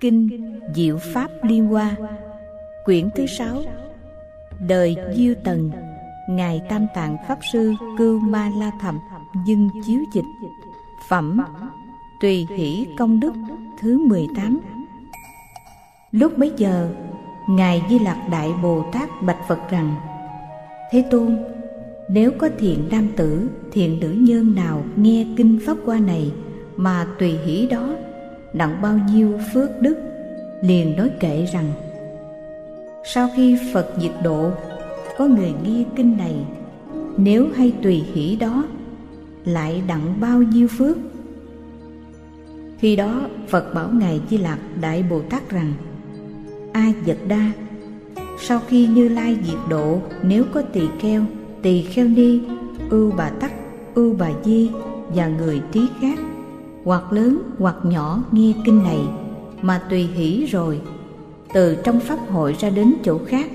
Kinh Diệu Pháp Liên Hoa Quyển thứ sáu Đời Diêu Tần Ngài Tam Tạng Pháp Sư Cưu Ma La Thầm Dưng chiếu dịch Phẩm Tùy hỷ công đức thứ 18 Lúc bấy giờ Ngài Di Lặc Đại Bồ Tát bạch Phật rằng Thế Tôn Nếu có thiện nam tử, thiện nữ nhân nào nghe kinh Pháp qua này Mà tùy hỷ đó nặng bao nhiêu phước đức, liền nói kệ rằng, sau khi phật diệt độ, có người nghe kinh này, nếu hay tùy hỷ đó, lại đặng bao nhiêu phước? Khi đó, phật bảo ngài di lặc đại bồ tát rằng, a vật đa, sau khi như lai diệt độ, nếu có tỳ kheo tỳ kheo ni ưu bà tắc ưu bà di và người trí khác hoặc lớn hoặc nhỏ nghe kinh này mà tùy hỷ rồi, từ trong pháp hội ra đến chỗ khác,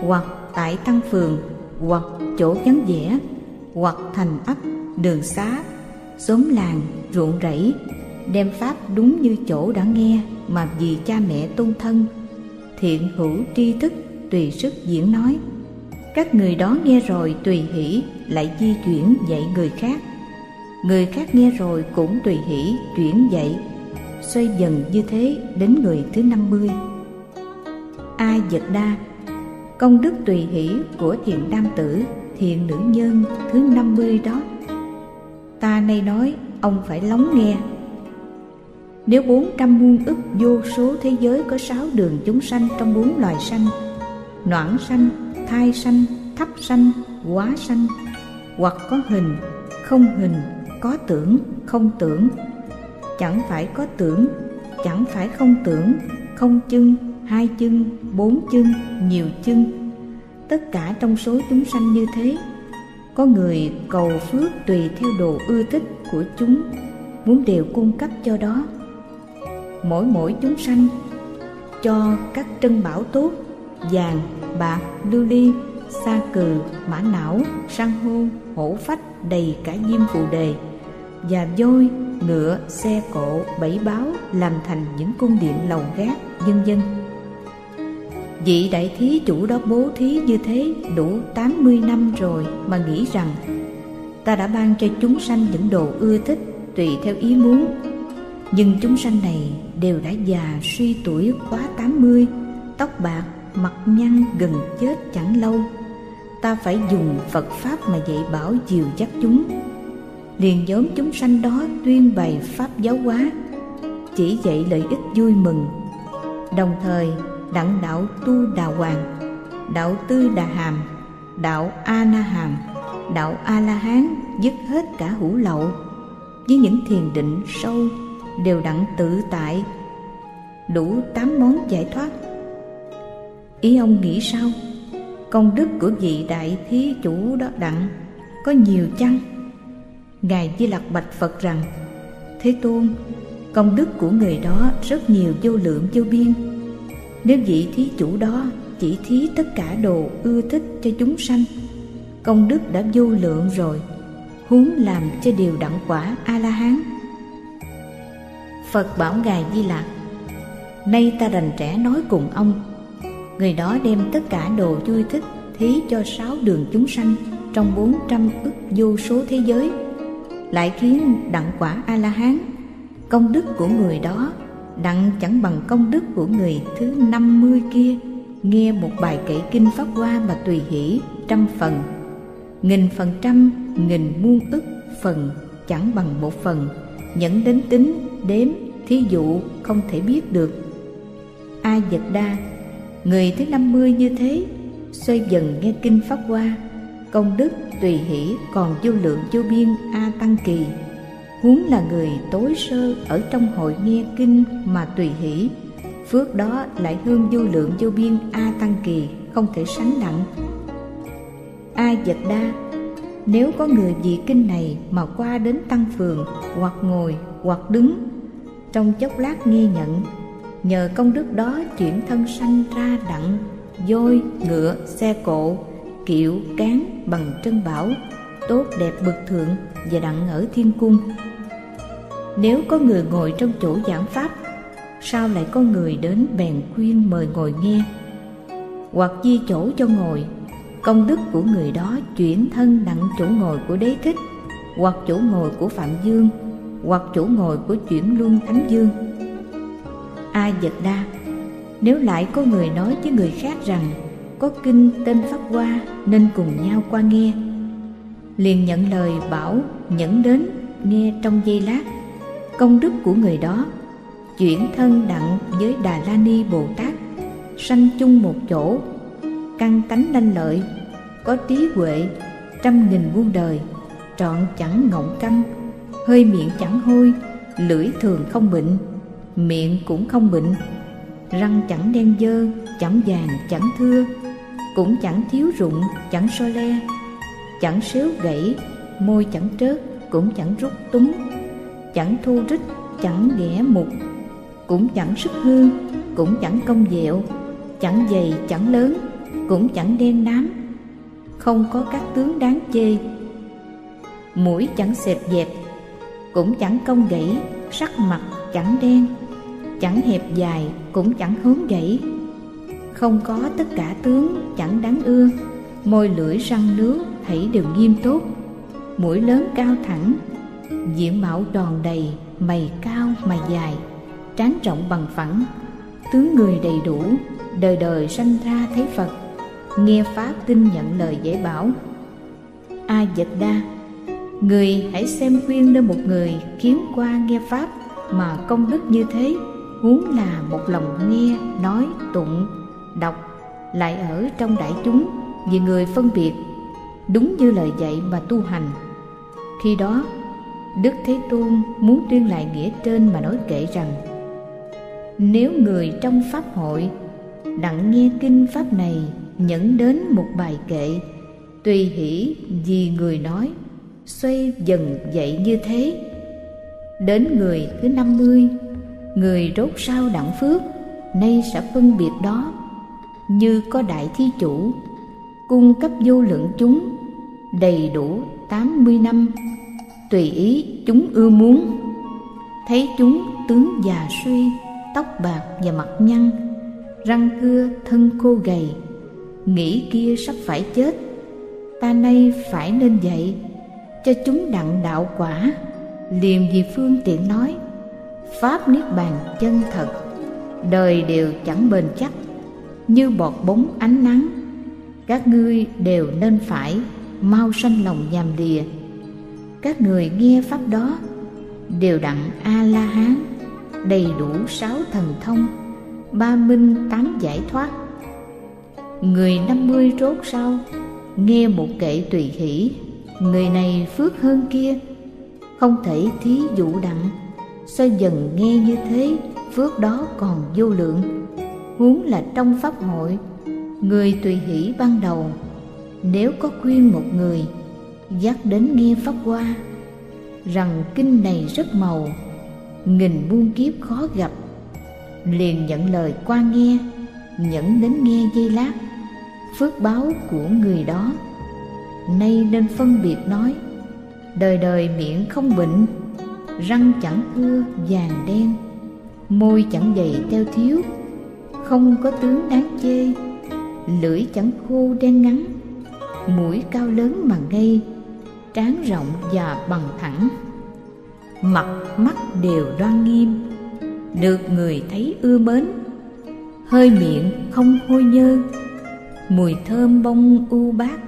hoặc tại tăng phường, hoặc chỗ vắng vẻ, hoặc thành ấp, đường xá, xóm làng, ruộng rẫy, đem pháp đúng như chỗ đã nghe mà vì cha mẹ tôn thân, thiện hữu tri thức, tùy sức diễn nói. Các người đó nghe rồi tùy hỷ lại di chuyển dạy người khác người khác nghe rồi cũng tùy hỷ chuyển dạy xoay dần như thế đến người thứ năm mươi. A vật đa, công đức tùy hỷ của thiện nam tử thiện nữ nhân thứ năm mươi đó. Ta nay nói, ông phải lắng nghe. Nếu bốn trăm muôn ức vô số thế giới có sáu đường chúng sanh trong bốn loài sanh, noãn sanh, thai sanh, thấp sanh quá sanh, hoặc có hình, không hình có tưởng, không tưởng. Chẳng phải có tưởng, chẳng phải không tưởng. Không chân hai chân bốn chân nhiều chân tất cả trong số chúng sanh như thế. Có người cầu phước tùy theo đồ ưa thích của chúng, muốn đều cung cấp cho đó. Mỗi mỗi chúng sanh, cho các trân bảo tốt, vàng, bạc, lưu ly, sa cừ, mã não, san hô, hổ phách, đầy cả diêm phù đề và voi, ngựa, xe cộ, bảy báo làm thành những cung điện lầu gác, vân vân. Vị đại thí chủ đó bố thí như thế đủ 80 năm rồi mà nghĩ rằng ta đã ban cho chúng sanh những đồ ưa thích tùy theo ý muốn. Nhưng chúng sanh này đều đã già suy tuổi quá 80, tóc bạc, mặt nhăn gần chết chẳng lâu. Ta phải dùng Phật Pháp mà dạy bảo dìu dắt chúng liền nhóm chúng sanh đó tuyên bày pháp giáo hóa, chỉ dạy lợi ích vui mừng, đồng thời đặng đạo tu đà hoàng, đạo tư đà hàm, đạo a na hàm, đạo a la hán dứt hết cả hữu lậu. Với những thiền định sâu đều đặng tự tại, đủ tám món giải thoát. Ý ông nghĩ sao? Công đức của vị đại thí chủ đó đặng có nhiều chăng? Ngài Di Lặc bạch Phật rằng Thế Tôn, công đức của người đó rất nhiều vô lượng vô biên. Nếu vị thí chủ đó chỉ thí tất cả đồ ưa thích cho chúng sanh Công đức đã vô lượng rồi Huống làm cho điều đặng quả A-la-hán. Phật bảo Ngài Di Lặc Nay ta đành trẻ nói cùng ông Người đó đem tất cả đồ vui thích thí cho sáu đường chúng sanh trong bốn trăm ức vô số thế giới lại khiến đặng quả a la hán công đức của người đó, đặng chẳng bằng công đức của người thứ năm mươi kia, nghe một bài kể kinh pháp hoa mà tùy hỷ trăm phần. Nghìn phần trăm, nghìn muôn ức phần chẳng bằng một phần, nhẫn đến tính, đếm, thí dụ không thể biết được. A vật đa, người thứ năm mươi như thế, xoay dần nghe kinh pháp hoa công đức tùy hỷ còn vô lượng vô biên a tăng kỳ. Huống là người tối sơ ở trong hội nghe kinh mà tùy hỷ, phước đó lại hơn vô lượng vô biên a tăng kỳ, không thể sánh đặng a vật đa, nếu có người vì kinh này mà qua đến tăng phường hoặc ngồi hoặc đứng, trong chốc lát nghe nhận, nhờ công đức đó chuyển thân sanh ra đặng, voi, ngựa, xe cộ kiệu cán bằng trân bảo, tốt đẹp bực thượng và đặng ở thiên cung. Nếu có người ngồi trong chỗ giảng pháp, sao lại có người đến bèn khuyên mời ngồi nghe? Hoặc di chỗ cho ngồi, công đức của người đó chuyển thân đặng chỗ ngồi của đế thích, hoặc chỗ ngồi của phạm dương, hoặc chỗ ngồi của chuyển luân thánh dương. A giật đa, nếu lại có người nói với người khác rằng có kinh tên pháp hoa nên cùng nhau qua nghe. Liền nhận lời bảo nhẫn đến nghe trong giây lát. Công đức của người đó chuyển thân đặng với đà la ni bồ tát, sanh chung một chỗ, căn tánh lanh lợi, có trí huệ, trăm nghìn muôn đời, trọn chẳng ngọng căm, hơi miệng chẳng hôi, lưỡi thường không bệnh, miệng cũng không bệnh, răng chẳng đen dơ, chẳng vàng chẳng thưa cũng chẳng thiếu rụng, chẳng so le. Chẳng xéo gãy, môi chẳng trớt, cũng chẳng rút túng. Chẳng thu rít, chẳng ghẻ mục, cũng chẳng sức hương, cũng chẳng công dẹo. Chẳng dày, chẳng lớn, cũng chẳng đen nám. Không có các tướng đáng chê. Mũi chẳng xẹp dẹp, cũng chẳng cong gãy. Sắc mặt chẳng đen, chẳng hẹp dài, cũng chẳng hướng gãy không có tất cả tướng chẳng đáng ưa. Môi lưỡi răng nướu thảy đều nghiêm tốt mũi lớn cao thẳng, diện mạo tròn đầy, mày cao mày dài trán rộng bằng phẳng. Tướng người đầy đủ, đời đời sanh ra thấy phật, nghe pháp tin nhận lời dễ bảo. A dịch đa, người hãy xem khuyên nơi một người kiếm qua nghe pháp mà công đức như thế, huống là một lòng nghe, nói tụng đọc lại ở trong đại chúng vì người phân biệt, đúng như lời dạy mà tu hành. Khi đó, đức thế tôn muốn tuyên lại nghĩa trên mà nói kể rằng, nếu người trong pháp hội đặng nghe kinh pháp này nhẫn đến một bài kệ, tùy hỷ vì người nói, xoay dần dậy như thế, đến người thứ năm mươi, người rốt sao đặng phước, nay sẽ phân biệt đó như có đại thí chủ, cung cấp vô lượng chúng, đầy đủ tám mươi năm, tùy ý chúng ưa muốn. Thấy chúng tướng già suy, tóc bạc và mặt nhăn, răng cưa, thân khô gầy, nghĩ kia sắp phải chết, ta nay phải nên dậy cho chúng đặng đạo quả. Liền vì phương tiện nói, pháp niết bàn chân thật, đời đều chẳng bền chắc như bọt bóng ánh nắng. Các ngươi đều nên phải mau sanh lòng nhàm lìa. Các người nghe pháp đó, đều đặng a la hán đầy đủ sáu thần thông, ba minh tám giải thoát. Người năm mươi rốt sau, nghe một kệ tùy hỷ, người này phước hơn kia. Không thể thí dụ đặng, sao dần nghe như thế, phước đó còn vô lượng huống là trong pháp hội, người tùy hỷ ban đầu, nếu có khuyên một người dắt đến nghe pháp hoa, rằng kinh này rất màu, nghìn muôn kiếp khó gặp, liền nhận lời qua nghe, nhẫn đến nghe dây lát, phước báo của người đó. Nay nên phân biệt nói, đời đời miệng không bệnh, răng chẳng thưa vàng đen, môi chẳng dày teo thiếu không có tướng đáng chê. Lưỡi chẳng khô đen ngắn, mũi cao lớn mà ngây, trán rộng và bằng thẳng. Mặt mắt đều đoan nghiêm, được người thấy ưa mến. Hơi miệng không hôi nhơ, mùi thơm bông u bát.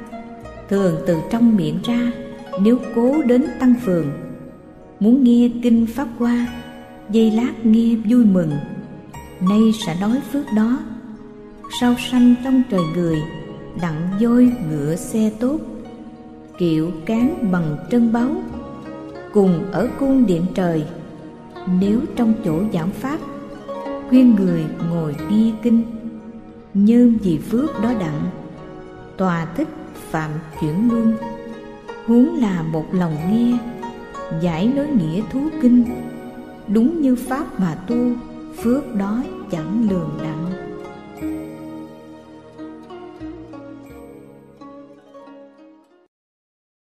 Thường từ trong miệng ra, nếu cố đến tăng phường, muốn nghe kinh pháp hoa, giây lát nghe vui mừng nay sẽ đói phước đó. Sao sanh trong trời người, đặng voi ngựa xe tốt. Kiệu cán bằng trân báu, cùng ở cung điện trời. Nếu trong chỗ giảng pháp, khuyên người ngồi nghe kinh. Nhân vì phước đó đặng, tòa thích phạm chuyển luân. Huống là một lòng nghe, giải nói nghĩa thú kinh. Đúng như pháp mà tu phước đó chẳng lường đặng.